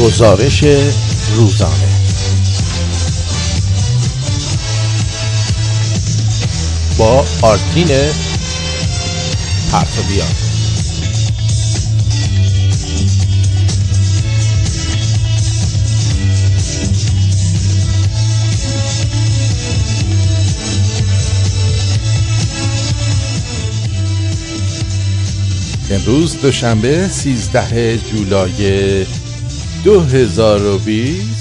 گزارش روزانه. با آرتین پرتویان امروز دوشنبه 13 جولای 2020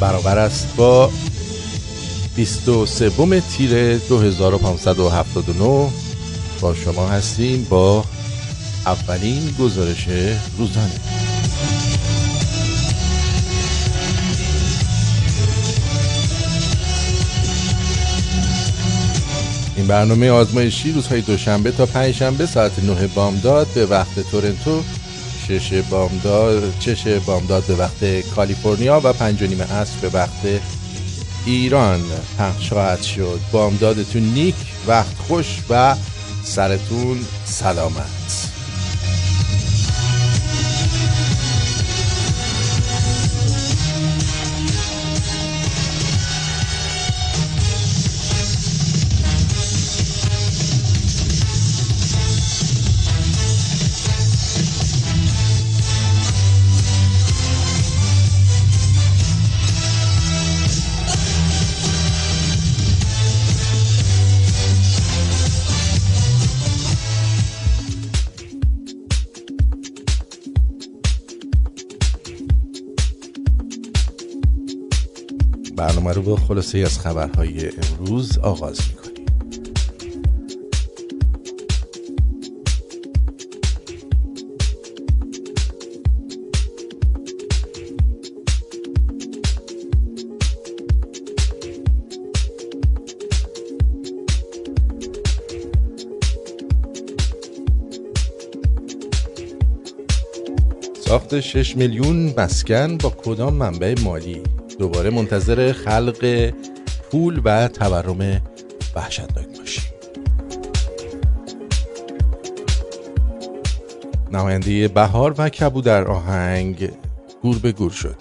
برابر است با 23 تیر 2579 با شما هستیم با اولین گزارش روزانه. این برنامه آزمایشی روزهای دوشنبه تا پنجشنبه ساعت 9 بامداد به وقت تورنتو شش بامداد چش بامداد به وقت کالیفرنیا و پنج و نیم عصر به وقت ایران. پخش خواهد شد. بامدادتون نیک وقت خوش و سرتون سلامت. برنامه رو با خلاصه از خبرهای امروز آغاز می‌کنیم. ساخت 6 میلیون مسکن با کدام منبع مالی؟ دوباره منتظر خلق پول و تورم وحشتناک باشیم. نماینده بهار و کبودر آهنگ گور به گور شد.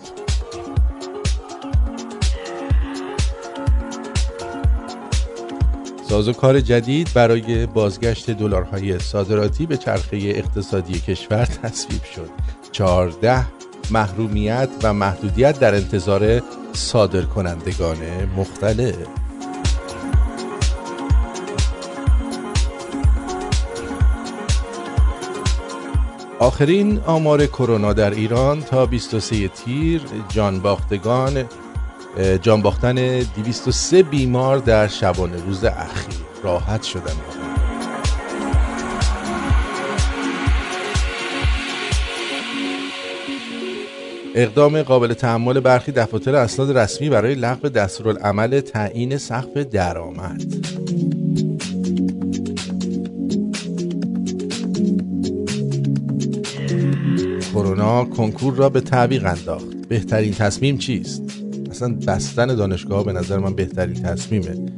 کار جدید برای بازگشت دلارهای صادراتی به چرخه اقتصادی کشور تصویب شد. 14 محرومیت و محدودیت در انتظار صادر کنندگان مختلف. آخرین آمار کرونا در ایران تا 23 تیر جان باختگان جان باختن 203 بیمار در شبانه روز اخیر. راحت شدن. اقدام قابل تحمل برخی دفاتر اسناد رسمی برای لغو دستورالعمل تعیین سقف درآمد. کرونا کنکور را به تعویق انداخت. بهترین تصمیم چیست؟ اصلا بستن دانشگاه به نظر من بهترین تصمیمه.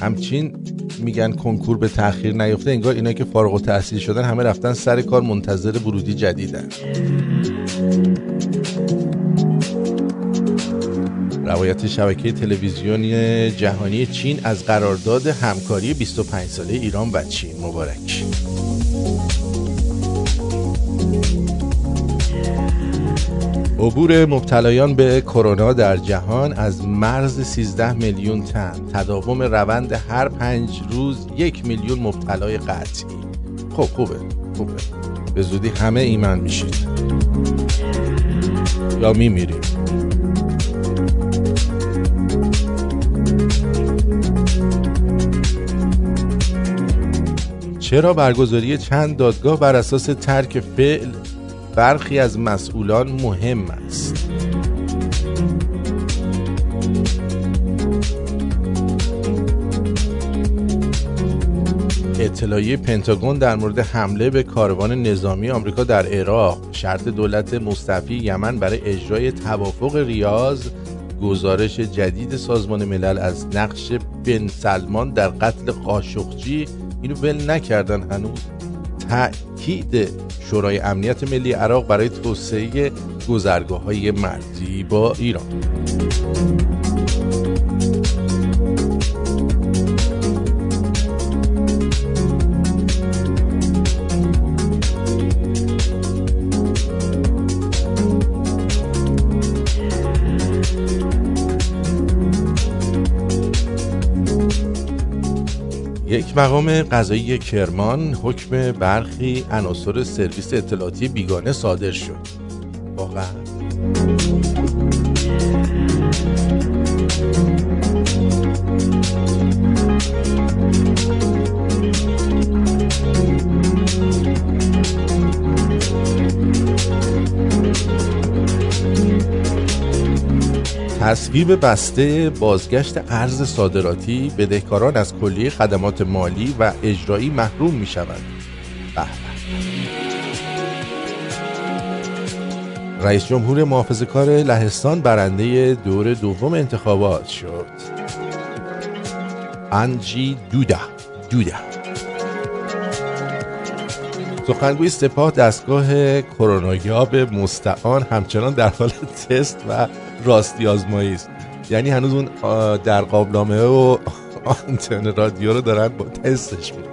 همچین میگن کنکور به تاخیر نیفته انگار اینا که فارغ التحصیل شدن همه رفتن سر کار منتظر ورودی جدیدن. روایت شبکه تلویزیونی جهانی چین از قرارداد همکاری 25 ساله ایران و چین. مبارک. عبور مبتلایان به کرونا در جهان از مرز 13 میلیون تن. تداوم روند هر پنج روز یک میلیون مبتلای قطعی. خب خوبه خوبه. به زودی همه ایمان میشید. یا میمیریم. چرا برگزاری چند دادگاه بر اساس ترک فعل برخی از مسئولان مهم است؟ اطلاعیه پنتاگون در مورد حمله به کاروان نظامی آمریکا در عراق شرط دولت مستفی یمن برای اجرای توافق ریاض گزارش جدید سازمان ملل از نقش بن سلمان در قتل قاشقچی اینو ول نکردن هنوز. تأکید شورای امنیت ملی عراق برای توسعه گذرگاه های مرزی با ایران. یک مقام قضایی کرمان حکم برخی عناصر سرویس اطلاعاتی بیگانه صادر شد. واقعا. تصویب بسته بازگشت ارز صادراتی بدهکاران از کلیه خدمات مالی و اجرایی محروم می شود رئیس جمهور محافظ کار لهستان برنده دور دوم انتخابات شد. انجی دودا دودا سخنگوی سپاه دستگاه کرونایاب مستعان همچنان در حال تست و راستی آزمایی است. یعنی هنوز اون در قابلامه و آنتن رادیو رو دارن با تستش می‌کنن.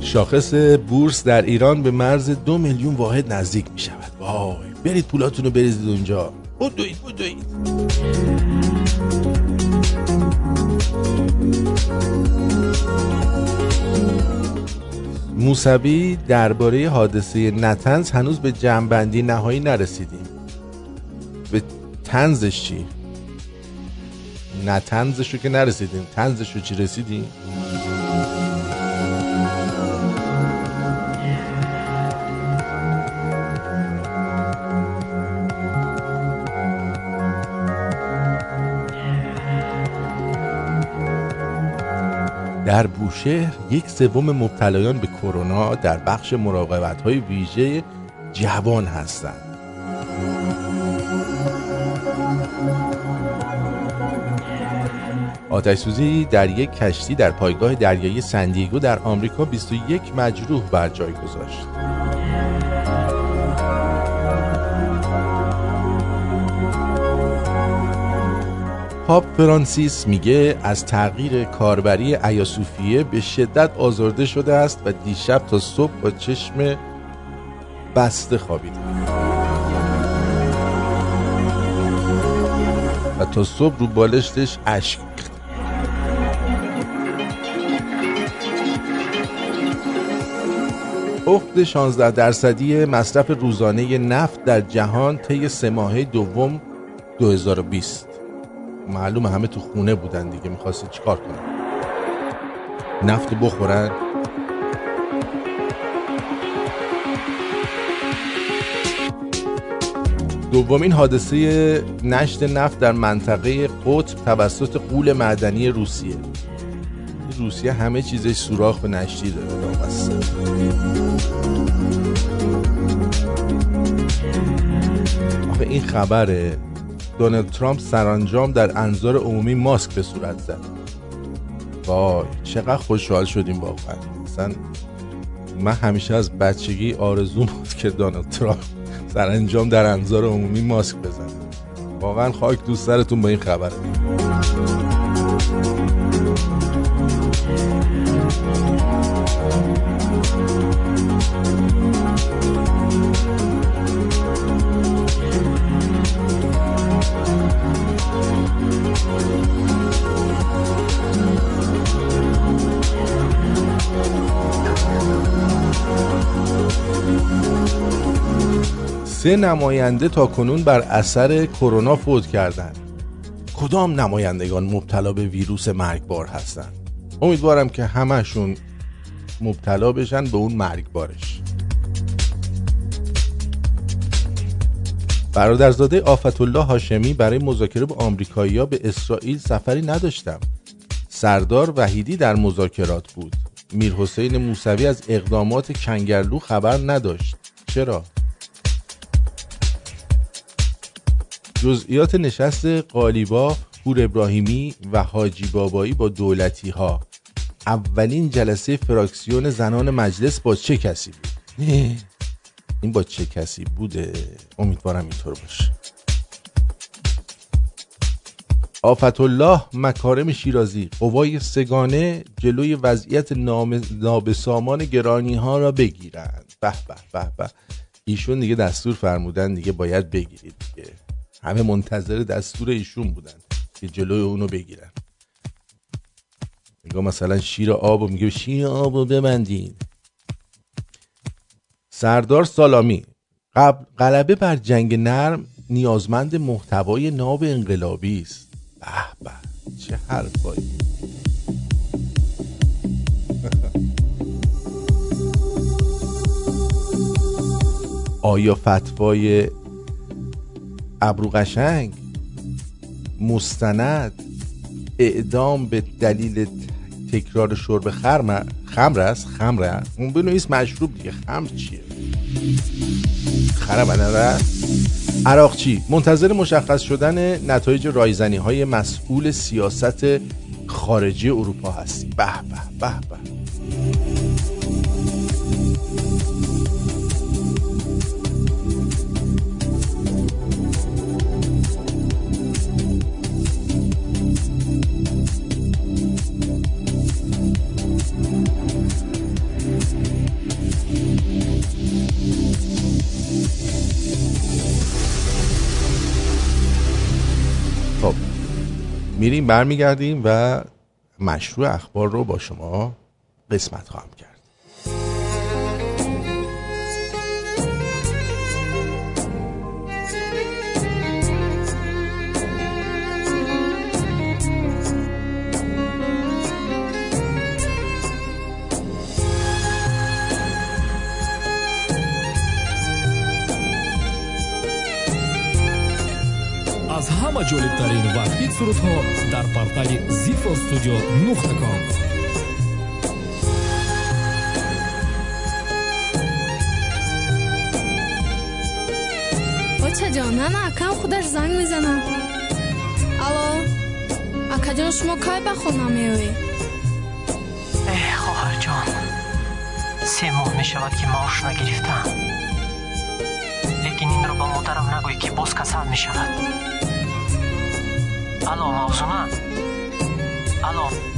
شاخص بورس در ایران به مرز دو میلیون واحد نزدیک می شود وای برید پولاتون رو بریزید اونجا. بدوید بدوید. موسوی درباره حادثه نتنز هنوز به جمعبندی نهایی نرسیدیم به تنزش چی؟ نتنزشو که نرسیدیم تنزشو چی رسیدیم؟ در بوشهر یک سوم مبتلایان به کرونا در بخش مراقبت های ویژه جوان هستند آتش سوزی در یک کشتی در پایگاه دریایی سندیگو در آمریکا 21 مجروح بر جای گذاشت. پاپ فرانسیس میگه از تغییر کاربری ایاسوفیه به شدت آزرده شده است و دیشب تا صبح با چشم بسته خوابیده. و تا صبح رو بالشتش اشک افت 16 درصدی مصرف روزانه نفت در جهان طی سه ماهه دوم 2020 معلوم همه تو خونه بودن دیگه می‌خواستی چیکار کنن نفت بخورن؟ دومین حادثه نشت نفت در منطقه قطب توسط قول معدنی روسیه. روسیه همه چیزش سوراخ به نشتی داره آخه این خبره. دونالد ترامپ سرانجام در انظار عمومی ماسک به صورت زد. وای چقدر خوشحال شدیم واقعا. مثلا من همیشه از بچگی آرزو بود که دونالد ترامپ سرانجام در انظار عمومی ماسک بزنه. واقعا خاک دوست سرتون با این خبره. سه نماینده تا کنون بر اثر کرونا فوت کردند. کدام نمایندگان مبتلا به ویروس مرگبار هستند؟ امیدوارم که همهشون مبتلا بشن به اون مرگبارش برادرزاده آفت الله هاشمی برای مذاکره با آمریکایی‌ها به اسرائیل سفری نداشتم سردار وحیدی در مذاکرات بود میر حسین موسوی از اقدامات کنگرلو خبر نداشت چرا؟ جزئیات نشست قالیبا پور ابراهیمی و حاجی بابایی با دولتی ها اولین جلسه فراکسیون زنان مجلس با چه کسی بود؟ این با چه کسی بوده؟ امیدوارم اینطور باشه. آفت الله مکارم شیرازی قوای سگانه جلوی وضعیت نابسامان گرانی ها را بگیرند. به به به به. ایشون دیگه دستور فرمودن دیگه باید بگیرید دیگه. همه منتظر دستور ایشون بودن که جلوی اونو بگیرن. میگه مثلا شیر آب و میگه شیر آب رو ببندین. سردار سالامی غلبه بر جنگ نرم نیازمند محتوای ناب انقلابی است. به به چه حرفایی. آیا فتوای ابرو قشنگ مستند اعدام به دلیل تکرار شرب خمر خمر است خمر است. اون بنویس مشروب دیگه. خمر چیه؟ خرم عراق چی؟ منتظر مشخص شدن نتایج رایزنی های مسئول سیاست خارجی اروپا هستی. به به به به. میریم برمیگردیم و مشروع اخبار رو با شما قسمت خواهم کرد. از همه جالب و сурудҳо дар портали зифо студио нухта ком очаҷон нана акам худаш занг мезанад алло акаҷон шумо кай ба хона меоӣ э хоҳарҷон се моҳ мешавад ки маош нагирифтам лекин инро ба модарам нагӯй ки боз касал мешавад 阿龙，老孙，阿龙。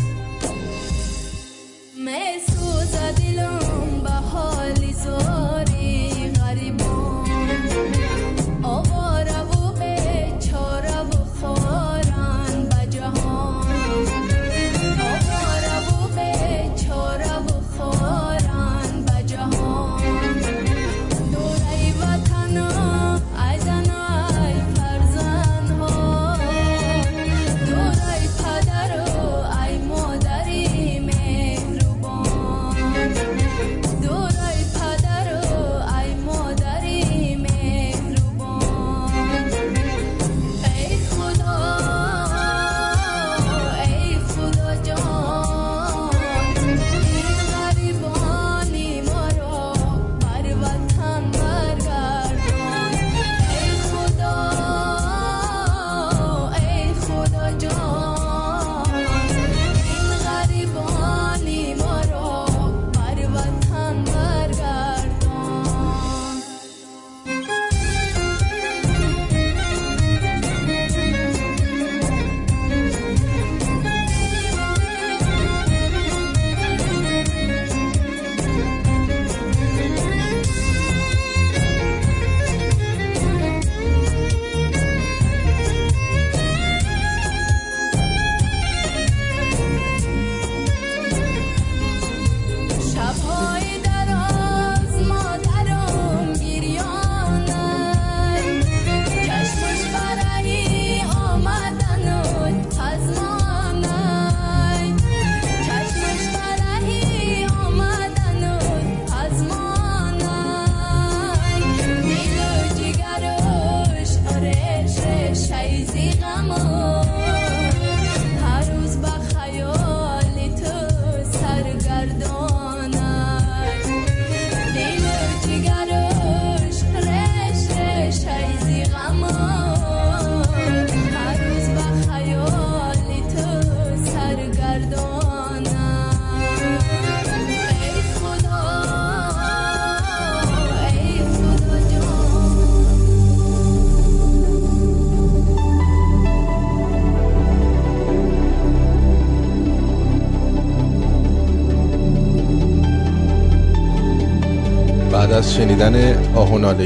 شنیدن آهناله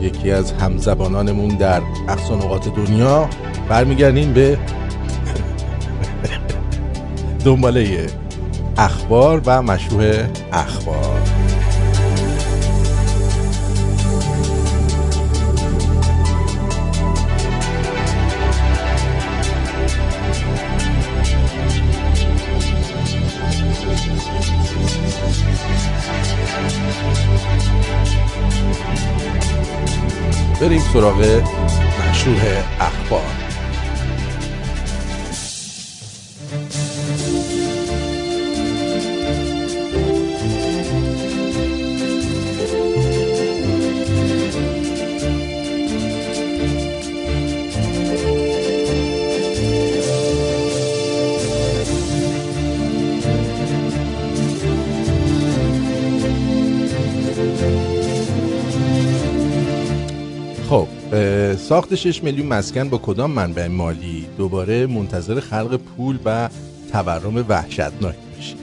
یکی از همزبانانمون در اقصا نقاط دنیا برمیگردیم به دنباله اخبار و مشروع اخبار. بریم سراغ مشروع اخبار. ساخت 6 میلیون مسکن با کدام منبع مالی؟ دوباره منتظر خلق پول و تورم وحشتناک میشید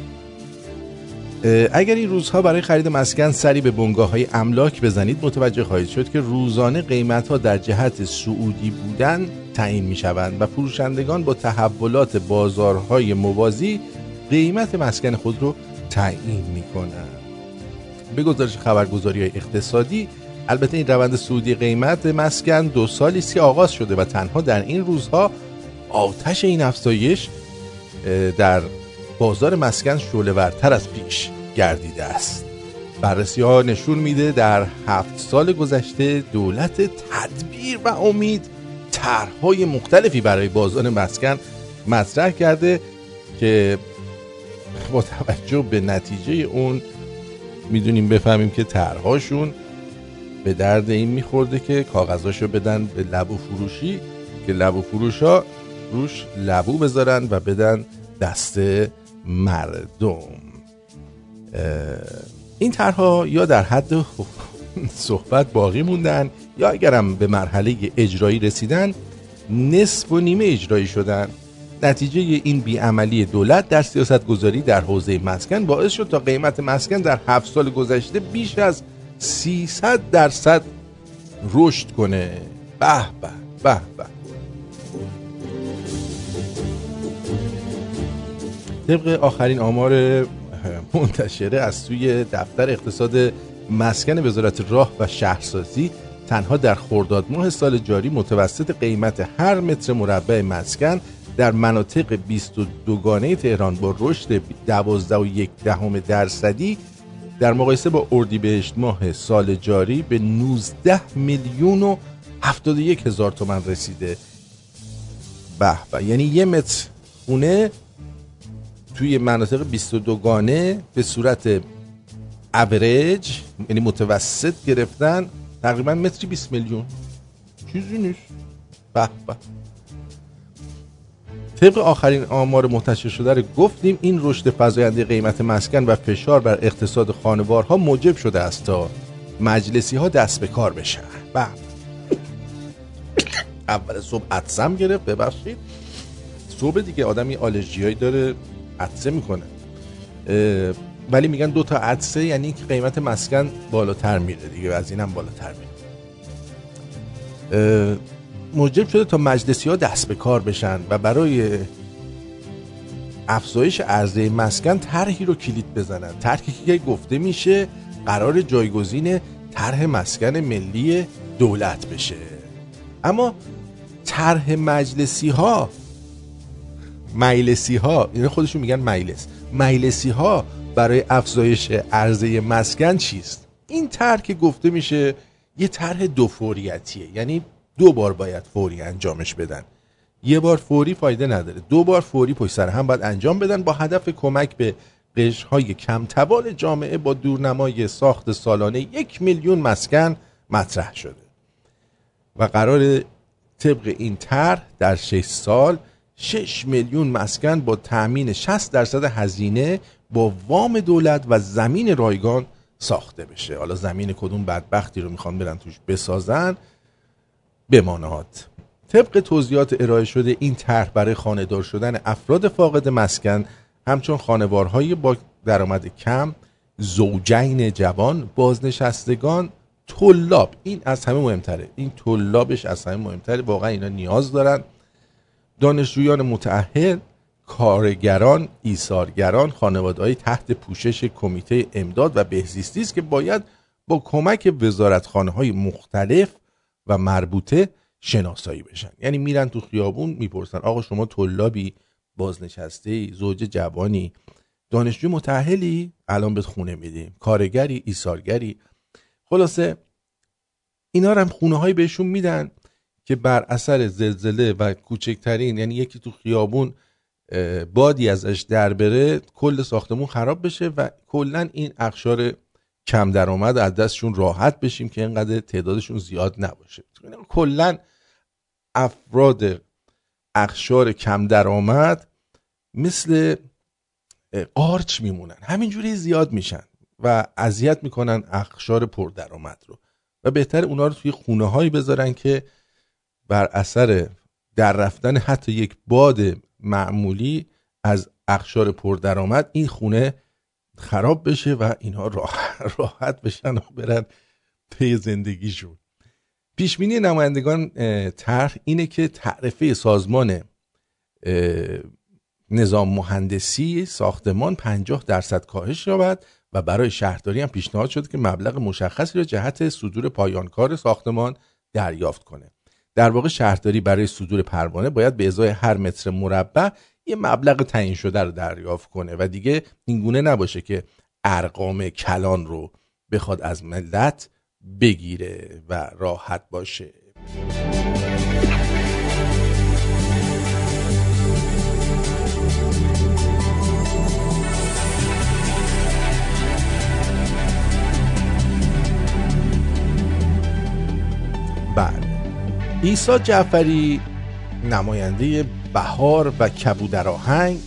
اگر این روزها برای خرید مسکن سری به بنگاه های املاک بزنید متوجه خواهید شد که روزانه قیمت ها در جهت سعودی بودن تعیین می شوند و فروشندگان با تحولات بازارهای موازی قیمت مسکن خود رو تعیین می کنند به گزارش خبرگزاری های اقتصادی البته این روند سعودی قیمت مسکن دو سالی سی آغاز شده و تنها در این روزها آتش این افزایش در بازار مسکن شعله ورتر از پیش گردیده است. بررسی ها نشون میده در هفت سال گذشته دولت تدبیر و امید طرحهای مختلفی برای بازار مسکن مطرح کرده که با توجه به نتیجه اون می‌دونیم بفهمیم که طرحهاشون به درد این میخورده که کاغذاشو بدن به لبو فروشی که لبو فروش ها روش لبو بذارن و بدن دست مردم. این طرحها یا در حد صحبت باقی موندن یا اگرم به مرحله اجرایی رسیدن نصف و نیمه اجرایی شدن. نتیجه این بیعملی دولت در سیاست گذاری در حوزه مسکن باعث شد تا قیمت مسکن در هفت سال گذشته بیش از 300 درصد رشد کنه. به به به به. طبق آخرین آمار منتشره از سوی دفتر اقتصاد مسکن وزارت راه و شهرسازی تنها در خرداد ماه سال جاری متوسط قیمت هر متر مربع مسکن در مناطق 22 گانه تهران با رشد 12 دهم درصدی در مقایسه با اردیبهشت ماه سال جاری به 19 میلیون و 71 هزار تومن رسیده. به به. یعنی یه متر خونه توی مناطق 22 گانه به صورت اوریج یعنی متوسط گرفتن تقریبا متری 20 میلیون. چیزی نیست. به به. طبق آخرین آمار منتشر شده رو گفتیم این رشد فزاینده قیمت مسکن و فشار بر اقتصاد خانوارها موجب شده است تا مجلسی ها دست به کار بشن. و اول صبح عدسم گرفت ببخشید. صبح دیگه آدمی آلرژی داره عدسه می‌کنه. ولی میگن دو تا عدسه یعنی که قیمت مسکن بالاتر میره دیگه از اینم بالاتر میره. موجب شده تا مجلسی ها دست به کار بشن و برای افزایش عرضه مسکن طرحی رو کلید بزنن. طرحی که گفته میشه قرار جایگزین طرح مسکن ملی دولت بشه. اما طرح مجلسی ها مجلسی ها اینا خودشون میگن مجلس مجلسی ها برای افزایش عرضه مسکن چیست؟ این طرح که گفته میشه یه طرح دو فوریتیه. یعنی دو بار باید فوری انجامش بدن. یه بار فوری فایده نداره. دو بار فوری پشت سر هم باید انجام بدن با هدف کمک به قشرهای کم توان جامعه با دورنمای ساخت سالانه یک میلیون مسکن مطرح شده. و قرار طبق این طرح در 6 سال 6 میلیون مسکن با تأمین 60 درصد هزینه با وام دولت و زمین رایگان ساخته بشه. حالا زمین کدوم بدبختی رو می‌خوان برن توش بسازن بمانهات. طبق توضیحات ارائه شده این طرح برای خانهدار شدن افراد فاقد مسکن همچون خانوارهای با درآمد کم زوجین جوان بازنشستگان طلاب. این از همه مهمتره. این طلابش از همه مهمتره. واقعا اینا نیاز دارن. دانشجویان متعهد کارگران ایثارگران خانواده‌های تحت پوشش کمیته امداد و بهزیستی است که باید با کمک وزارتخانه های مختلف و مربوطه شناسایی بشن. یعنی میرن تو خیابون می‌پرسن آقا شما طلابی بازنشسته زوج جوانی دانشجو متأهلی؟ الان به خونه میدیم. کارگری ایثارگری. خلاصه اینا رو هم خونه های بهشون میدن که بر اثر زلزله و کوچکترین یعنی یکی تو خیابون بادی ازش در بره کل ساختمون خراب بشه و کلا این اخشار کم درآمد از دستشون راحت بشیم که اینقدر تعدادشون زیاد نباشه. کلا افراد اخشار کم درآمد مثل قارچ میمونن. همینجوری زیاد میشن و اذیت می‌کنن اخشار پردرآمد رو. و بهتر اونا رو توی خونه هایی بذارن که بر اثر در رفتن حتی یک باد معمولی از اخشار پردرآمد این خونه خراب بشه و اینها راحت بشن و برن پی زندگیشون. پیشبینی نمایندگان طرح اینه که تعرفه سازمان نظام مهندسی ساختمان 50 درصد کاهش یابد و برای شهرداری هم پیشنهاد شده که مبلغ مشخصی را جهت صدور پایانکار ساختمان دریافت کنه. در واقع شهرداری برای صدور پروانه باید به ازای هر متر مربع یه مبلغ تعیین شده رو دریافت کنه و دیگه اینگونه نباشه که ارقام کلان رو بخواد از ملت بگیره و راحت باشه. بله. ایسا جعفری نماینده بهار و کبودر آهنگ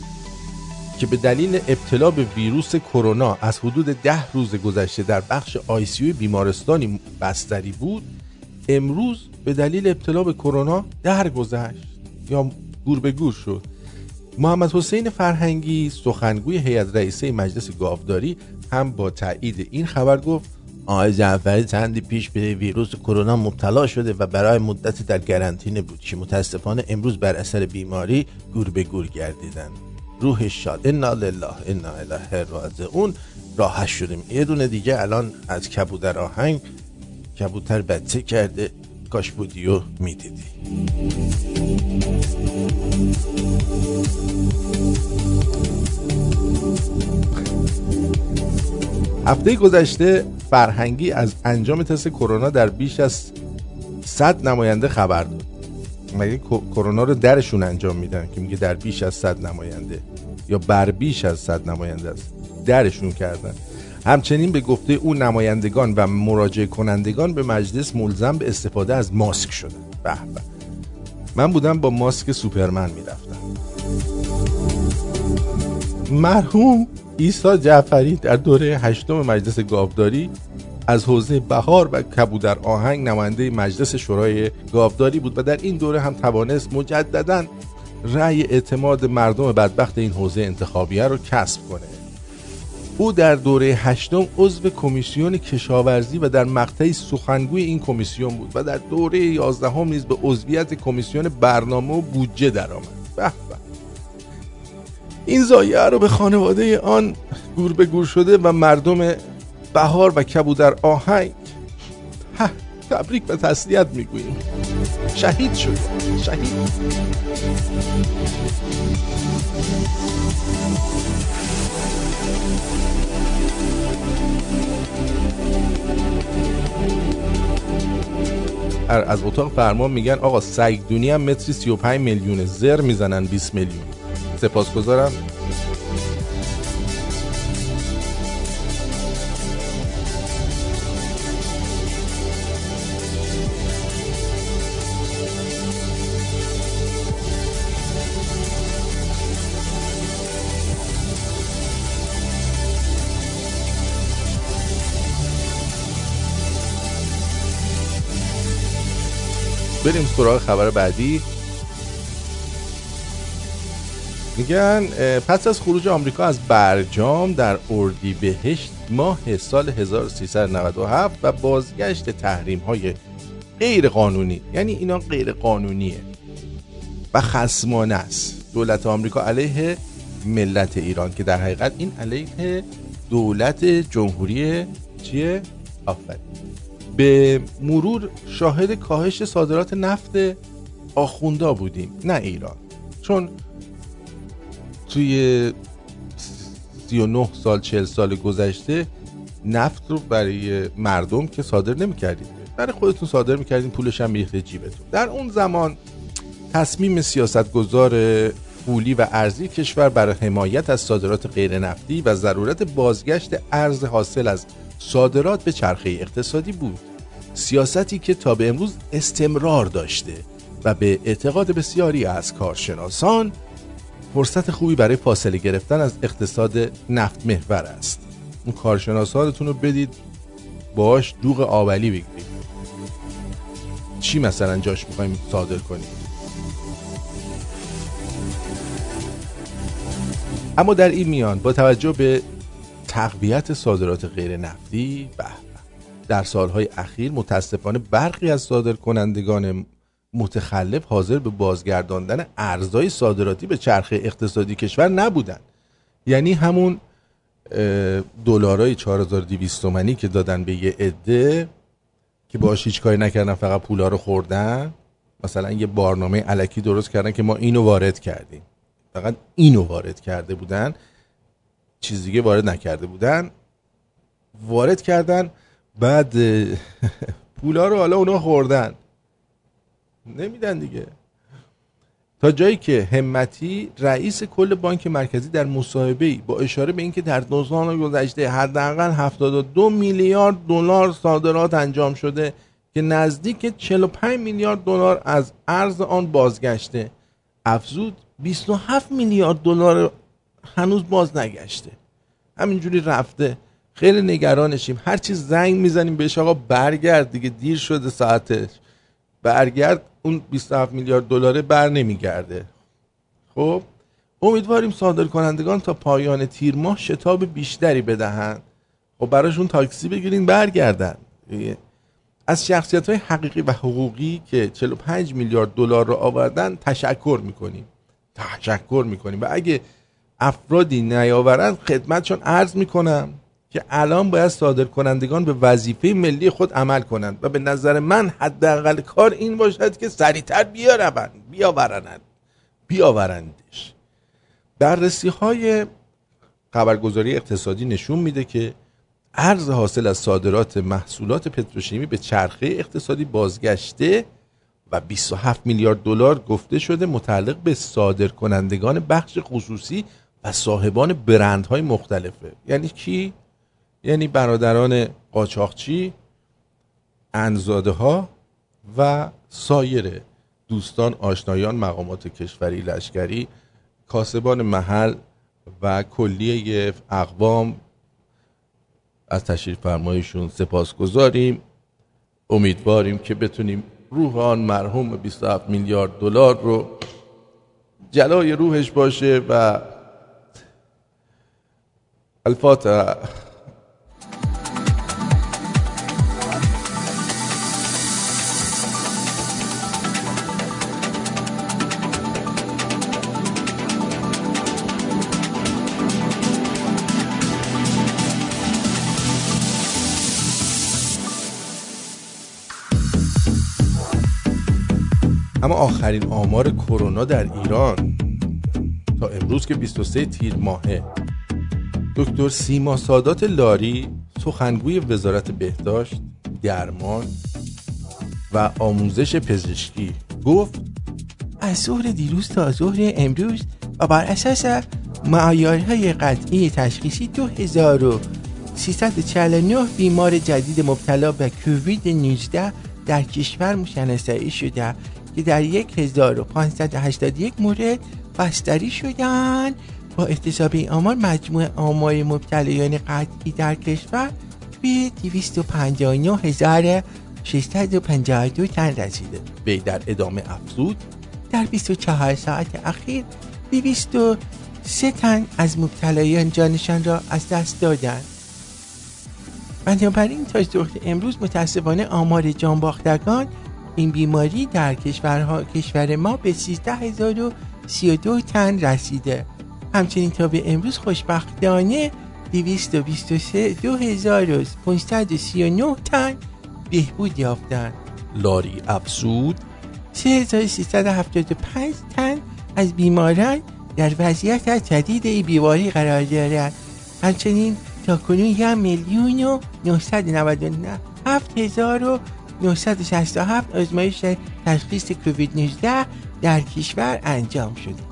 که به دلیل ابتلا به ویروس کرونا از حدود ده روز گذشته در بخش آیسیوی بیمارستانی بستری بود امروز به دلیل ابتلا به کرونا درگذشت یا گور به گور شد. محمد حسین فرهنگی سخنگوی هیئت رئیسه مجلس گاوداری هم با تایید این خبر گفت آقای جعفری چندی پیش به ویروس کرونا مبتلا شده و برای مدتی در گرانتینه بود که متاسفانه امروز بر اثر بیماری گور به گور گردیدن روحش شاد انا لله انا اله اون راحت شدیم. یه دونه دیگه الان از کبوتر آهنگ کبوتر بچه کرده. کاش بودی و می‌دیدی. هفته گذشته فرهنگی از انجام تست کرونا در بیش از 100 نماینده خبر داد. مگه کرونا رو درشون انجام میدن که میگه در بیش از 100 نماینده یا بر بیش از 100 نماینده است؟ درشون کردن. همچنین به گفته او نمایندگان و مراجعه کنندگان به مجلس ملزم به استفاده از ماسک شدن. به. من بودم با ماسک سوپرمن می‌رفتم. مرحوم ایسا جعفری در دوره هشتم مجلس گاوداری از حوزه بهار و کبودر آهنگ نماینده مجلس شورای گاوداری بود و در این دوره هم توانست مجددا رأی اعتماد مردم بدبخت این حوزه انتخابیه رو کسب کنه. او در دوره هشتم عضو کمیسیون کشاورزی و در مقطعی سخنگوی این کمیسیون بود و در دوره یازدهم نیز به عضویت کمیسیون برنامه و بودجه درآمد. به. این زایه رو به خانواده آن گور به گور شده و مردم بهار و کبودر آهنگ. تبریک و تسلیت می‌گوییم. شهید شد. شهید. از اتاق فرمان میگن آقا سگدونی هم متری 35 میلیون زر می‌زنن 20 میلیون. سپاسگزارم. بریم سراغ خبر بعدی. میگن پس از خروج آمریکا از برجام در اردیبهشت ماه سال 1397 و بازگشت تحریم های غیر قانونی یعنی اینا غیر قانونیه و خسمانه است. دولت آمریکا علیه ملت ایران که در حقیقت این علیه دولت جمهوری چیه؟ آفرین. به مرور شاهد کاهش صادرات نفت آخوندا بودیم نه ایران. چون توی 39 سال 40 سال گذشته نفت رو برای مردم که صادر نمی کردیم برای خودتون صادر می‌کردین پولش هم میریخته جیبتون. در اون زمان تصمیم سیاستگزار پولی و ارزی کشور برای حمایت از صادرات غیر نفتی و ضرورت بازگشت ارز حاصل از صادرات به چرخه اقتصادی بود. سیاستی که تا به امروز استمرار داشته و به اعتقاد بسیاری از کارشناسان فرصت خوبی برای فاصله گرفتن از اقتصاد نفت محور است. اون کارشناسانتون رو بدید باش دوغ آولی بگیرید. چی مثلا جاش می‌خوایم صادر کنیم؟ اما در این میان با توجه به تقویت صادرات غیر نفتی به در سالهای اخیر متاسفانه برخی از صادرکنندگان متخلف حاضر به بازگرداندن ارزهای صادراتی به چرخه اقتصادی کشور نبودن. یعنی همون دلارای 4200 تومانی که دادن به یه عده که باش هیچ کاری نکردن فقط پولا رو خوردن. مثلا یه بارنامه علکی درست کردن که ما اینو وارد کردیم. فقط اینو وارد کرده بودن. چیز دیگه وارد نکرده بودن. وارد کردن بعد پولا رو حالا اونا خوردن. نمیدن دیگه. تا جایی که همتی رئیس کل بانک مرکزی در مصاحبه با اشاره به اینکه در دو سال گذشته حداقل 72 میلیارد دلار صادرات انجام شده که نزدیک 45 میلیارد دلار از ارز آن بازگشته افزود 27 میلیارد دلار هنوز باز نگشته. همینجوری رفته. خیلی نگرانشیم. هر چیز زنگ می‌زنیم بهش آقا برگرد دیگه دیر شده ساعتش. برگرد اون 27 میلیارد دلاره بر نمیگرده. خب؟ امیدواریم صادر کنندگان تا پایان تیر ماه شتاب بیشتری بدهند. خب براشون تاکسی بگیرین برگردن. از شخصیت های حقیقی و حقوقی که 45 میلیارد دلار رو آوردن تشکر می‌کنیم. تشکر می‌کنیم. و اگه افرادی نیاورند خدمتشون عرض می‌کنم. که الان باید صادر کنندگان به وظیفه ملی خود عمل کنند و به نظر من حداقل کار این باشد که سریعتر بیارند بیاورند بیاورندش. بررسی های خبرگزاری اقتصادی نشون میده که ارز حاصل از صادرات محصولات پتروشیمی به چرخه اقتصادی بازگشته و 27 میلیارد دلار گفته شده متعلق به صادر کنندگان بخش خصوصی و صاحبان برندهای مختلفه. یعنی کی؟ یعنی برادران قاچاقچی انزاده ها و سایر دوستان آشنایان مقامات کشوری لشکری کاسبان محل و کلیه اقوام. از تشریف فرمایشون سپاس گذاریم امیدواریم که بتونیم روح آن مرحوم 27 میلیارد دلار رو جلای روحش باشه و الفاتحه آخرین آمار کرونا در ایران. تا امروز که 23 تیر ماهه. دکتر سیما سادات لاری سخنگوی وزارت بهداشت درمان و آموزش پزشکی گفت از ظهر دیروز تا ظهر امروز و بر اساس معیارهای قطعی تشخیصی 2349 بیمار جدید مبتلا به کووید 19 در کشور مشناسایی شده. که در 1581 مورد بستری شدن. با احتساب این آمار مجموع آمار مبتلایان قطعی در کشور به 259652 تن رسیده. به در ادامه افزود. در 24 ساعت اخیر سه تن از مبتلایان جانشان را از دست دادند. بنابراین تا امروز متاسفانه آمار جانباختگان این بیماری در کشورها کشور ما به 13032 تن رسیده. همچنین تا به امروز خوشبختانه 223 2539 تن بهبود یافتند. لاری افسود 3375 تن از بیماران در وضعیت جدید ای بیماری قرار دارند همچنین تا کنون یک میلیون و 997 هزار و 967 آزمایش تشخیص کووید 19 در کشور انجام شده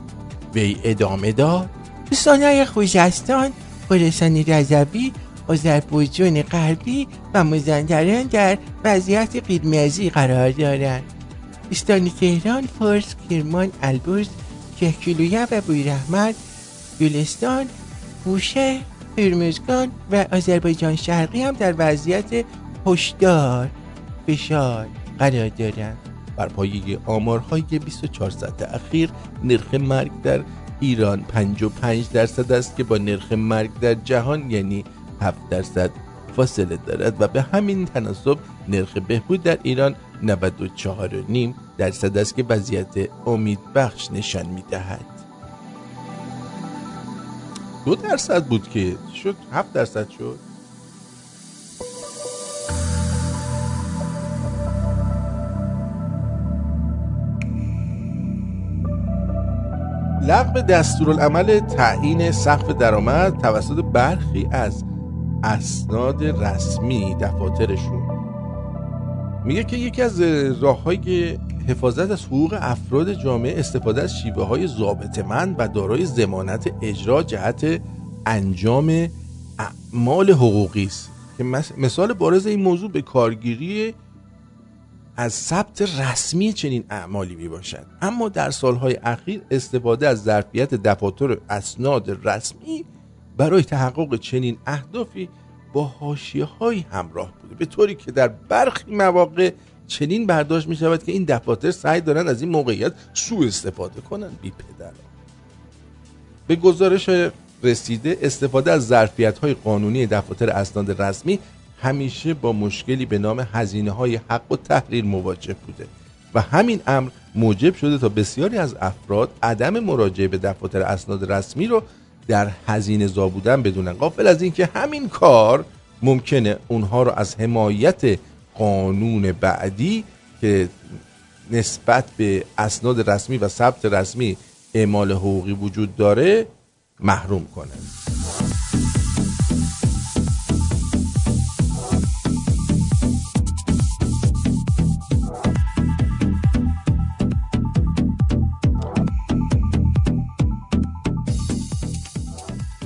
وی ادامه داد. استانهای خوزستان خراسان رضوی آذربایجان غربی و مازندران در وضعیت قیرمزی قرار دارند. استان تهران فارس کرمان البرز کهکیلویه و بویرحمد گلستان بوشه هرمزگان و آذربایجان شرقی هم در وضعیت هشدار فشار قرار دارند بر پایه آمارهای 24 ساعت اخیر نرخ مرگ در ایران 55 درصد است که با نرخ مرگ در جهان یعنی 7 درصد فاصله دارد و به همین تناسب نرخ بهبود در ایران 94.5 درصد است که وضعیت امید بخش نشان می دهد دو درصد بود که شد 7 درصد شد. لغو دستورالعمل تعیین سقف درآمد توسط برخی از اسناد رسمی دفاترشون. میگه که یکی از راههای حفاظت از حقوق افراد جامعه استفاده از شیوه های ضابطمند و دارای زمانت اجرا جهت انجام اعمال حقوقی است. که مثال بارز این موضوع به کارگیری از ثبت رسمی چنین اعمالی می باشد اما در سالهای اخیر استفاده از ظرفیت دفاتر اسناد رسمی برای تحقق چنین اهدافی با حاشیه های همراه بوده. به طوری که در برخی مواقع چنین برداشت می شود که این دفاتر سعی دارند از این موقعیت سوء استفاده کنند. بی پدر. به گزارش رسیده استفاده از ظرفیت های قانونی دفاتر اسناد رسمی همیشه با مشکلی به نام هزینه های حق و تحریر مواجه بوده و همین امر موجب شده تا بسیاری از افراد عدم مراجعه به دفاتر اسناد رسمی رو در هزینه زا بودن بدونن. قافل از اینکه همین کار ممکنه اونها رو از حمایت قانون بعدی که نسبت به اسناد رسمی و ثبت رسمی اعمال حقوقی وجود داره محروم کنه.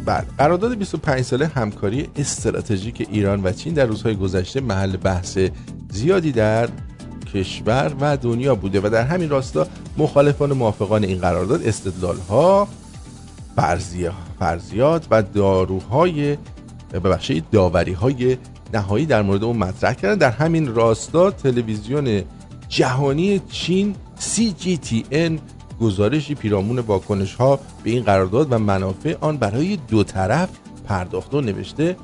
بله. قرارداد 25 ساله همکاری استراتژیک ایران و چین در روزهای گذشته محل بحث زیادی در کشور و دنیا بوده و در همین راستا مخالفان و موافقان این قرارداد استدلال ها فرضیات و داروهای ببخشید داوری های نهایی در مورد اون مطرح کردن. در همین راستا تلویزیون جهانی چین CGTN گزارشی پیرامون واکنش ها به این قرارداد و منافع آن برای دو طرف پرداخته و نوشته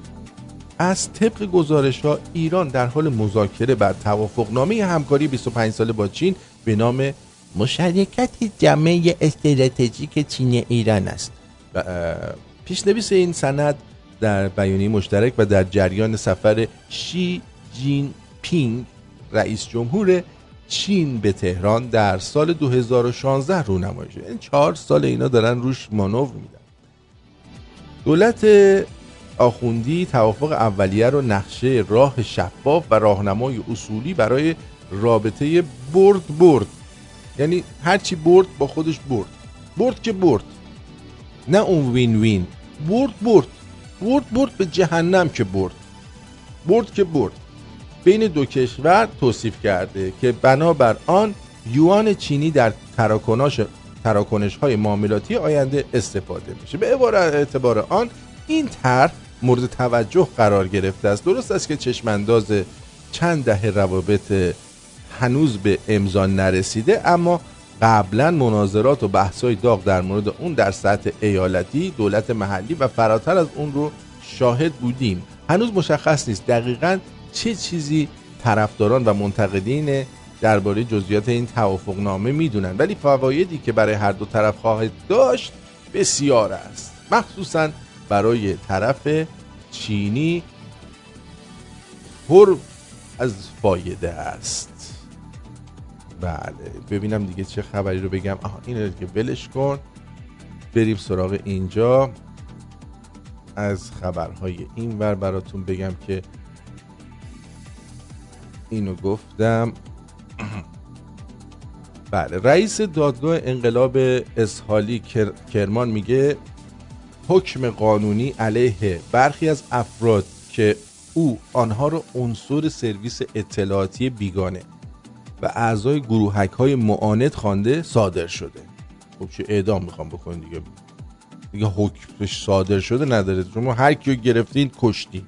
از طبق گزارش ها ایران در حال مذاکره بر توافقنامه همکاری 25 ساله با چین به نام مشارکت جمعه استراتژیک چین ایران است. پیشنویس این سند در بیانیه مشترک و در جریان سفر شی جین پینگ رئیس جمهور چین به تهران در سال 2016 رونمایی شد این چهار سال اینا دارن روش مانور میدن. دولت آخوندی توافق اولیه رو نقشه راه شفاف و راهنمای اصولی برای رابطه برد برد. یعنی هرچی برد با خودش برد. برد که برد. نه اون وین وین. برد برد. برد برد به جهنم که برد. برد که برد. بین دو کشور توصیف کرده که بنابر آن یوان چینی در تراکنش تراکنش های معاملاتی آینده استفاده میشه. به اعتبار آن این طرح مورد توجه قرار گرفته است. درست است که چشمانداز چند دهه روابط هنوز به امضا نرسیده اما قبلا مناظرات و بحثای داغ در مورد اون در سطح ایالتی دولت محلی و فراتر از اون رو شاهد بودیم. هنوز مشخص نیست. دقیقا چه چیزی طرفداران و منتقدین درباره جزئیات این توافقنامه می‌دونن؟ ولی فوایدی که برای هر دو طرف خواهد داشت بسیار است. مخصوصا برای طرف چینی پر از فایده است. بله ببینم دیگه چه خبری رو بگم. آها اینو که ولش کن. بریم سراغ اینجا. از خبرهای این ور براتون بگم که اینو گفتم. بله رئیس دادگاه انقلاب اسحالی کرمان میگه حکم قانونی علیه برخی از افراد که او آنها را عنصر سرویس اطلاعاتی بیگانه و اعضای گروهک های معاند خوانده صادر شده. خب چه اعدام می‌خوام بکنید دیگه؟ دیگه حکمش صادر شده نداره. شما هر کیو گرفتین کشتین.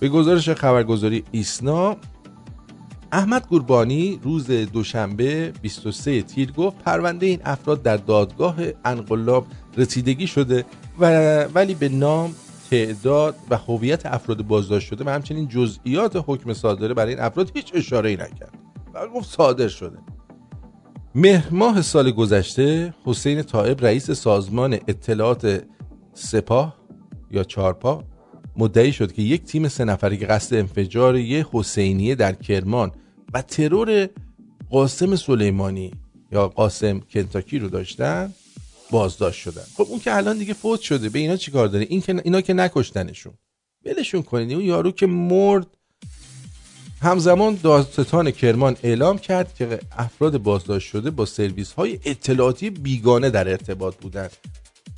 به گزارش خبرگزاری ایسنا احمد قربانی روز دوشنبه 23 تیر گفت پرونده این افراد در دادگاه انقلاب رسیدگی شده و ولی به نام تعداد و هویت افراد بازداشت شده و همچنین جزئیات حکم صادره برای این افراد هیچ اشاره ای نکرد. و گفت صادر شده. مهر سال گذشته حسین طائب رئیس سازمان اطلاعات سپاه یا چارپا مدعی شد که یک تیم سه نفری که قصد انفجار یه حسینیه در کرمان و ترور قاسم سلیمانی یا قاسم کنتاکی رو داشتن بازداشت شدن. خب اون که الان دیگه فوت شده به اینا چیکار داره؟ این که اینا که نکشتنشون. ولشون کنید. اون یارو که مرد همزمان دادستان کرمان اعلام کرد که افراد بازداشت شده با سرویس های اطلاعاتی بیگانه در ارتباط بودند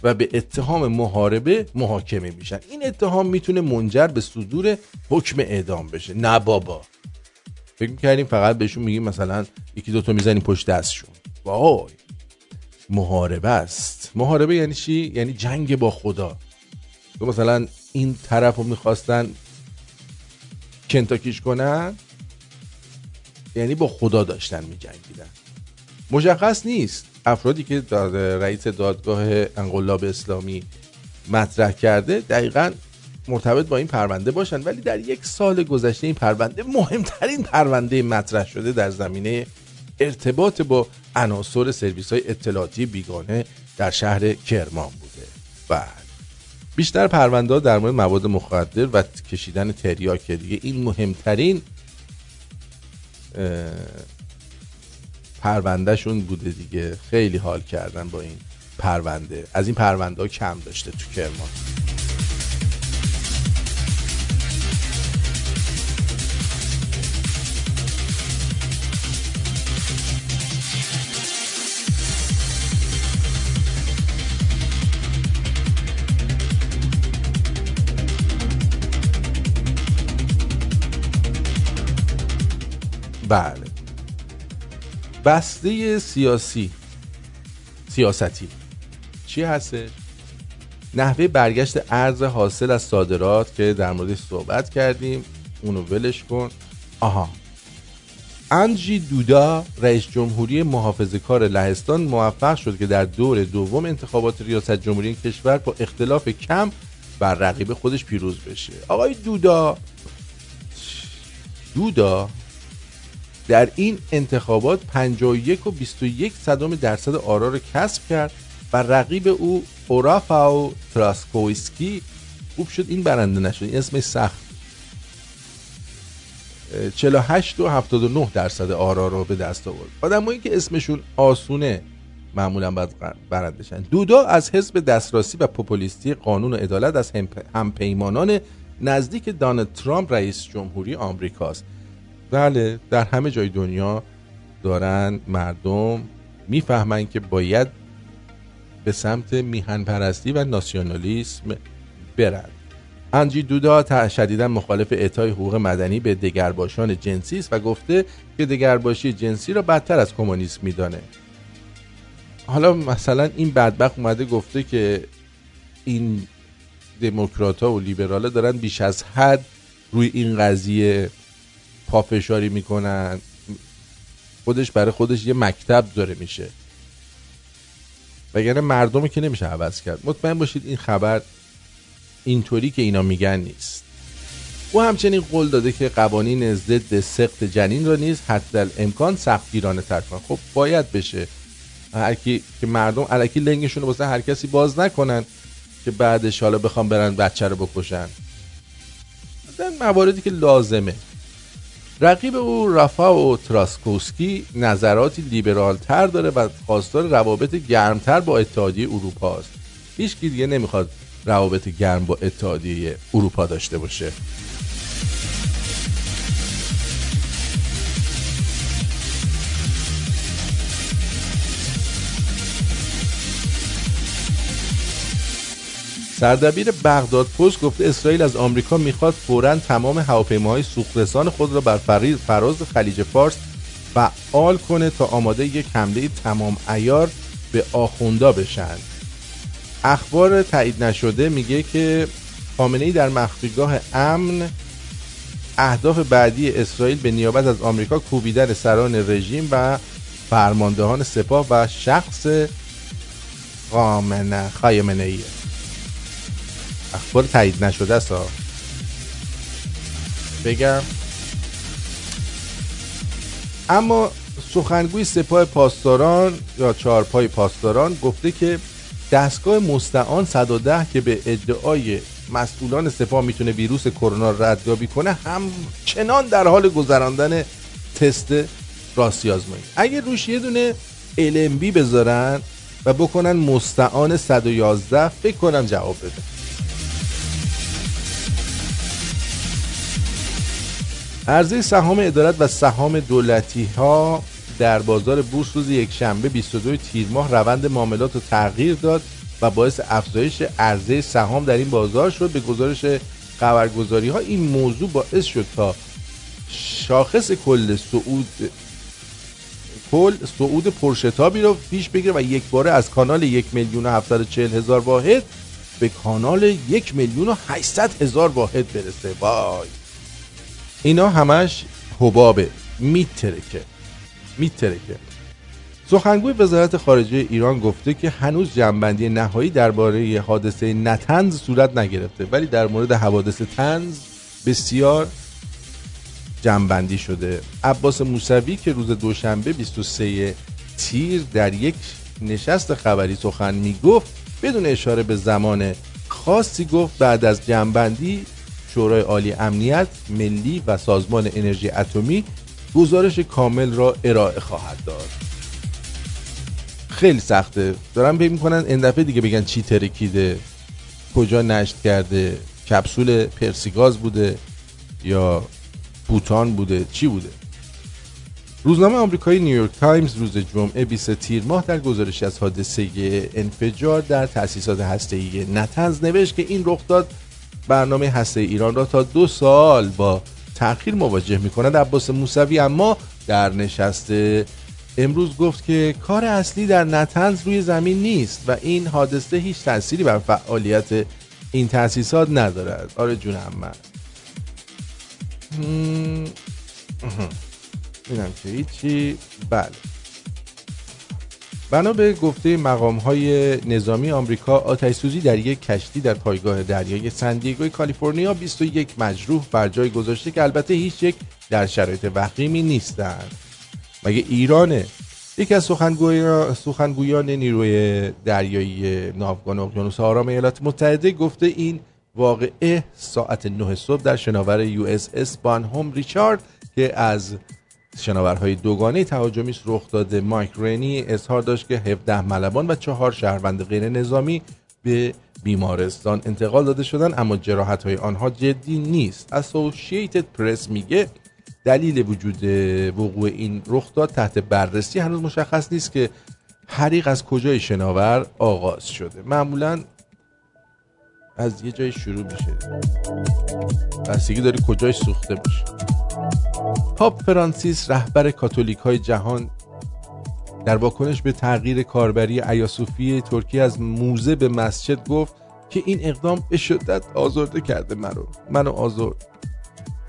و به اتهام محاربه محاکمه میشن. این اتهام می‌تونه منجر به صدور حکم اعدام بشه. نه بابا. فکر می‌کردیم فقط بهشون میگیم مثلا یکی دوتا می‌زنیم پشت دستشون. وای. محاربه است. محاربه یعنی چی؟ یعنی جنگ با خدا. تو مثلا این طرف رو می‌خواستن کنتاکیش کنن یعنی با خدا داشتن میجنگیدن. مشخص نیست. افرادی که رئیس دادگاه انقلاب اسلامی مطرح کرده دقیقا مرتبط با این پرونده باشن ولی در یک سال گذشته این پرونده مهمترین پرونده مطرح شده در زمینه ارتباط با عناصر سرویس های اطلاعاتی بیگانه در شهر کرمان بوده بله. بیشتر پرونده در مورد مواد مخدر و کشیدن تریاک دیگه این مهمترین پروندهشون بوده دیگه. خیلی حال کردن با این پرونده. از این پرونده ها کم داشته تو کرمان. بله. بسته سیاسی سیاستی. چی هسته؟ نحوه برگشت ارز حاصل از صادرات که در موردش صحبت کردیم. اونو ولش کن. آها. انجی دودا رئیس جمهوری محافظه کار لهستان موفق شد که در دور دوم انتخابات ریاست جمهوری کشور با اختلاف کم بر رقیب خودش پیروز بشه. آقای دودا دودا در این انتخابات 51 و 21 صدم درصد آرا را کسب کرد و رقیب او رافاو تراسکویسکی خوب شد. این برنده نشد. این اسم سخت. 48 و 79 درصد آرا رو به دست آورد. آدمایی که اسمشون آسونه معمولا باید برنده شن. دودا از حزب دست راستی و پوپولیستی قانون و عدالت از همپیمانان نزدیک دانالد ترامپ رئیس جمهوری آمریکاست. بله در همه جای دنیا دارن مردم می‌فهمن که باید به سمت میهن پرستی و ناسیونالیسم برند انجی دودا شدیدا مخالف اعطای حقوق مدنی به دگرباشان جنسی است و گفته که دگرباشی جنسی را بدتر از کمونیسم میدانه. حالا مثلا این بدبخت اومده گفته که این دموکرات ها و لیبرال دارن بیش از حد روی این قضیه پافشاری می‌کنن. خودش برای خودش یه مکتب داره میشه. وگرنه مردمی که نمیشه عوض کرد. مطمئن باشید این خبر اینطوری که اینا میگن نیست. او همچنین قول داده که قوانین ضد سخت جنین را نیز حتی امکان سختگیرانه تر کنن خب باید بشه. هر که مردم علکی لنگشون رو واسه هر کسی باز نکنن که بعدش حالا بخوام برن بچه رو بکشن. در مواردی که لازمه. رقیب او رافا و تراسکوسکی لیبرال تر داره و خواستار روابط گرمتر با اتحادیه اروپا است. هیچ دیگه نمی‌خواد روابط گرم با اتحادیه اروپا داشته باشه. سردبیر بغداد پست گفته اسرائیل از آمریکا می‌خواد فورا تمام هواپیماهای سوخترسان خود را بر فراز خلیج فارس فعال کنه تا آماده یک حمله تمام ایار به آخوندا بشن. اخبار تایید نشده میگه که خامنه ای در مخفیگاه امن اهداف بعدی اسرائیل به نیابت از آمریکا کوبیدن سران رژیم و فرماندهان سپاه و شخص خامنه خایمنه ایه اخبار تایید نشده است بگم. اما سخنگوی سپاه پاسداران یا چهارپای پاسداران گفته که دستگاه مستعان 110 که به ادعای مسئولان سپاه می‌تونه ویروس کرونا ردیابی کنه همچنان در حال گذراندن تست راستی آزمایی اگه روش یه دونه LMB بذارن و بکنن مستعان 111 فکر کنم جواب بده. عرضه سهام ادارت و سهام دولتی ها در بازار بورس روز یک شنبه 22 تیر ماه روند معاملات رو تغییر داد و باعث افزایش عرضه سهام در این بازار شد. به گزارش خبرگزاری ها این موضوع باعث شد تا شاخص کل سعود کل سعود پرشتابی رو پیش بگیره و یک باره از کانال یک میلیون و هزار واحد به کانال یک میلیون و هزار واحد برسه. وای! اینا همش حبابه. میترکه. میترکه. سخنگوی وزارت خارجه ایران گفته که هنوز جنبندی نهایی درباره حادثه نتنز صورت نگرفته ولی در مورد حوادث تنز بسیار جنبندی شده. عباس موسوی که روز دوشنبه 23 تیر در یک نشست خبری سخن می گفت بدون اشاره به زمان خاصی گفت بعد از جنبندی شورای عالی امنیت ملی و سازمان انرژی اتمی گزارش کامل را ارائه خواهد داد. خیلی سخته. دارم فکر می‌کنن این دفعه دیگه بگن چی ترکیده کجا نشت کرده کپسول پرسی‌گاز بوده یا بوتان بوده چی بوده؟ روزنامه آمریکایی نیویورک تایمز روز جمعه 20 تیر ماه در گزارش از حادثه انفجار در تأسیسات هسته‌ای نتنز نوشت که این رخداد برنامه هسته‌ای ایران را تا دو سال با تأخیر مواجه می کند عباس موسوی اما در نشست امروز گفت که کار اصلی در نتنز روی زمین نیست و این حادثه هیچ تأثیری بر فعالیت این تأسیسات ندارد. آره جونم من اینم که هیچی. بله. بنا به گفته مقام های نظامی آمریکا آتش سوزی در یک کشتی در پایگاه دریای سندیگوی کالیفرنیا 21 مجروح بر جای گذاشته که البته هیچ یک در شرایط وخیمی نیستند. مگه ایرانه؟ یکی از سخنگویان نیروی دریایی ناوگان اقیانوس آرام ایالات متحده گفته این واقعه ساعت 9 صبح در شناور یو اس اس بانهوم ریچارد که از شناورهای دوگانه تهاجمی رخ داده. مایک رینی اظهار داشت که 17 ملوان و چهار شهروند غیر نظامی به بیمارستان انتقال داده شدن اما جراحت های آنها جدی نیست. اسوشیتد پرس میگه دلیل وجود وقوع این رخ داد تحت بررسی هنوز مشخص نیست که حریق از کجای شناور آغاز شده. معمولا از یه جای شروع میشه. بستگی داری کجای سوخته باشه. پاپ فرانسیس رهبر کاتولیک های جهان در واکنش به تغییر کاربری ایاسوفی ترکیه از موزه به مسجد گفت که این اقدام به شدت آزرده کرده منو منو آزرد.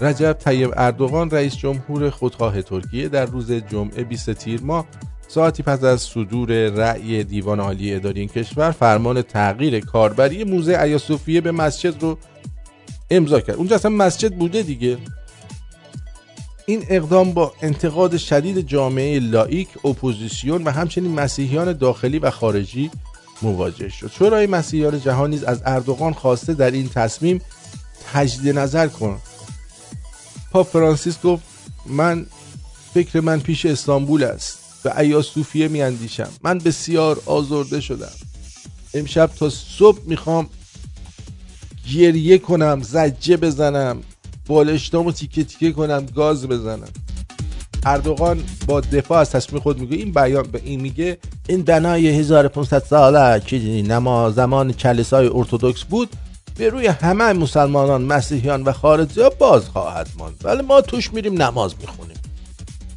رجب طیب اردوغان رئیس جمهور خودخواه ترکیه در روز جمعه 20 تیر ماه ساعتی پس از صدور رأی دیوان عالی اداری این کشور فرمان تغییر کاربری موزه ایاصوفیه به مسجد رو امضا کرد اونجا اصلا مسجد بوده دیگه این اقدام با انتقاد شدید جامعه لائیک، اپوزیسیون و همچنین مسیحیان داخلی و خارجی مواجه شد. شورای مسیحیان جهان از اردوغان خواسته در این تصمیم تجدید نظر کن. پاپ فرانسیس گفت من فکر من پیش استانبول است به می اندیشم من بسیار آزرده شدم. امشب تا صبح می‌خوام گریه کنم زجه بزنم بالشتامو تیکه تیکه کنم گاز بزنم. اردوغان با دفاع از تصمیم خود میگه این بیان به این میگه این بنای 1500 ساله که نما زمان کلیسای ارتودکس بود به روی همه مسلمانان مسیحیان و خارجی باز خواهد ماند. ولی ما توش میریم نماز می‌خونیم.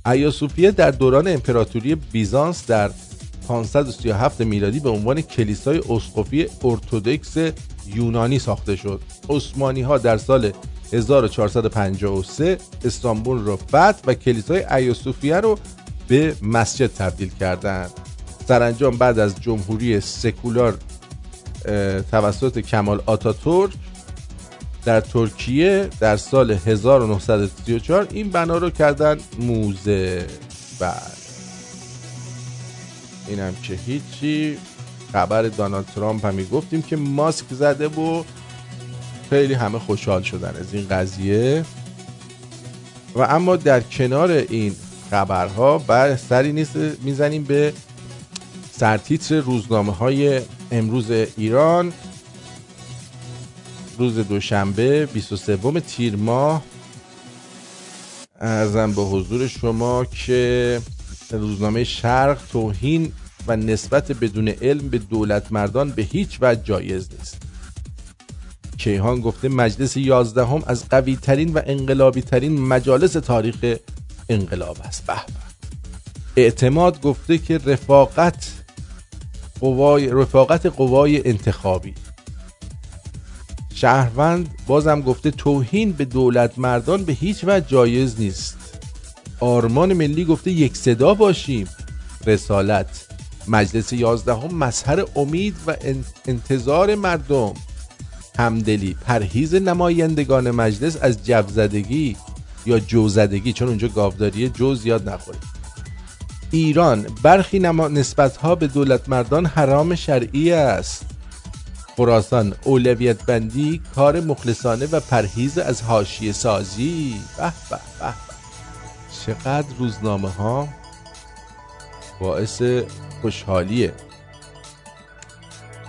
ایاسوفیه در دوران امپراتوری بیزانس در 537 میلادی به عنوان کلیسای اسقفی ارتودکس یونانی ساخته شد. عثمانی ها در سال 1453 استانبول رو فتح و کلیسای ایوسوفیه رو به مسجد تبدیل کردند. سرانجام بعد از جمهوری سکولار توسط کمال آتاتورک در ترکیه در سال 1934 این بنا رو کردن موزه. بله. اینم که هیچی. خبر دانالد ترامپ هم گفتیم که ماسک زده و خیلی همه خوشحال شدن از این قضیه. و اما در کنار این خبرها بر سری نیست می‌زنیم به سرتیتر روزنامه های امروز ایران. روز دوشنبه 23 تیر ماه. ارزم به حضور شما که روزنامه شرق توهین و نسبت بدون علم به دولت مردان به هیچ وجه جایز نیست. کیهان گفته مجلس یازدهم از قوی ترین و انقلابی ترین مجالس تاریخ انقلاب است. به. اعتماد گفته که رفاقت قوای رفاقت قوای انتخابی. شهروند بازم گفته توهین به دولت مردان به هیچ وجه جایز نیست. آرمان ملی گفته یک صدا باشیم. رسالت. مجلس یازدهم مظهر امید و انتظار مردم. همدلی پرهیز نمایندگان مجلس از جوزدگی یا جوزدگی چون اونجا گاوداری جو زیاد نخورید ایران برخی نما نسبت ها به دولت مردان حرام شرعی است. خراسان اولویت بندی کار مخلصانه و پرهیز از حاشیه سازی. به به به. چقدر روزنامه ها باعث خوشحالیه.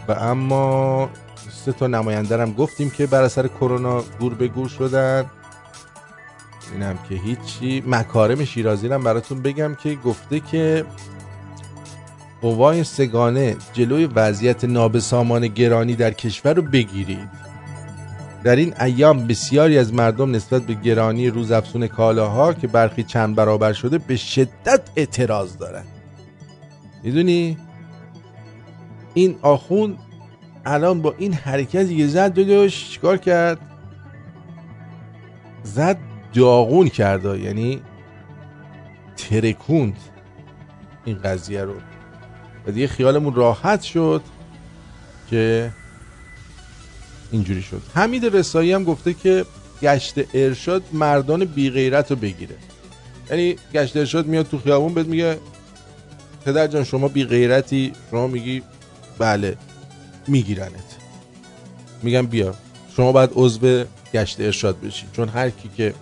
و اما سه تا نماینده هم گفتیم که بر اثر کرونا گور به گور شدن. اینم که هیچی. مکارم شیرازی هم براتون بگم که گفته که قوای سگانه جلوی وضعیت نابسامان گرانی در کشور رو بگیرید. در این ایام بسیاری از مردم نسبت به گرانی روزافزون کالاها که برخی چند برابر شده به شدت اعتراض دارن می‌دونی؟ این آخون الان با این حرکت یه زد جلوش چیکار کرد؟ زد داغون کرده یعنی ترکوند این قضیه رو. و دیگه خیالمون راحت شد که اینجوری شد. حمید رسایی هم گفته که گشت ارشاد مردان بی غیرت رو بگیره. یعنی گشت ارشاد میاد تو خیابون بهت میگه پدر جان شما بی غیرتی شما میگی بله میگیرنت. میگم بیا شما باید عضو گشت ارشاد بشی. چون هر کی که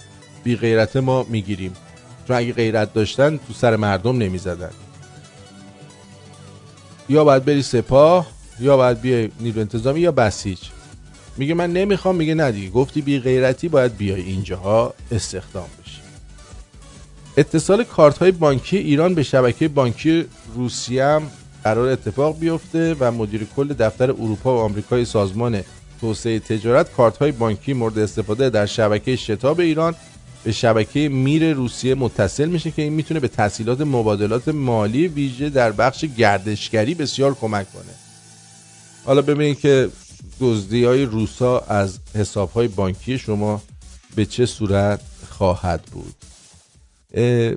بی غیرت ما می‌گیریم. چون اگه غیرت داشتن تو سر مردم نمی‌زدن. یا باید بری سپاه یا باید بیای نیرو انتظامی یا بسیج. میگه من نمی‌خوام میگه ندیگه گفتی بی غیرتی باید بیای. اینجاها استخدام بشی. اتصال کارت های بانکی ایران به شبکه بانکی روسیه هم قرار اتفاق بیفته و مدیر کل دفتر اروپا و آمریکای سازمان توسعه تجارت کارت های بانکی مورد استفاده در شبکه شتاب ایران به شبکه میر روسیه متصل میشه که این می‌تونه به تحصیلات مبادلات مالی ویژه در بخش گردشگری بسیار کمک کنه. حالا ببینید که دزدی های روسا از حساب های بانکی شما به چه صورت خواهد بود.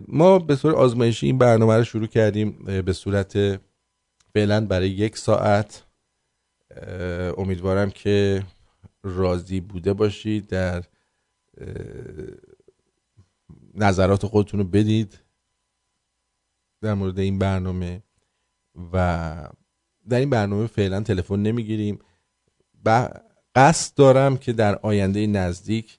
ما به طور آزمایشی این برنامه رو شروع کردیم به صورت فعلا برای یک ساعت. امیدوارم که راضی بوده باشید در نظرات خودتون رو بدید در مورد این برنامه و در این برنامه فعلا تلفن نمی‌گیریم. قصد دارم که در آینده نزدیک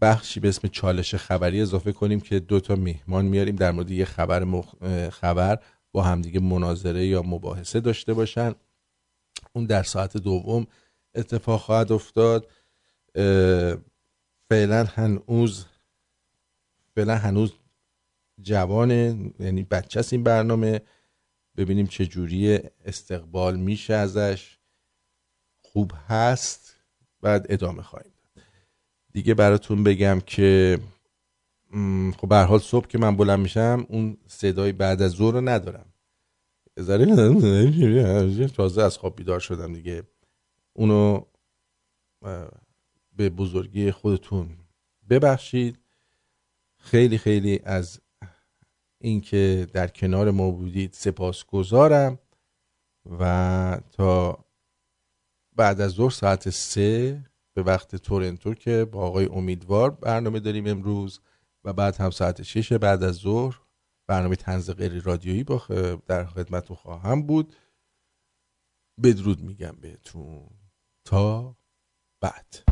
بخشی به اسم چالش خبری اضافه کنیم که دو تا میهمان میاریم در مورد یه خبر مخ... خبر با همدیگه مناظره یا مباحثه داشته باشن. اون در ساعت دوم اتفاق خواهد افتاد. فعلا هنوز فعلا هنوز جوانه یعنی بچه این برنامه. ببینیم چه جوری استقبال میشه ازش. خوب هست بعد ادامه خواهیم دیگه براتون بگم که خب به حال صبح که من بلند میشم اون صدای بعد از ظهر رو ندارم. تازه از خواب بیدار شدم دیگه. اونو به بزرگی خودتون ببخشید. خیلی خیلی از اینکه در کنار ما بودید سپاسگزارم و تا بعد از ظهر ساعت سه به وقت تورنتو که با آقای امیدوار برنامه داریم امروز و بعد هم ساعت 6 بعد از ظهر برنامه تنز غیر رادیویی با در خدمتتون خواهم بود. بدرود میگم بهتون. تا بعد.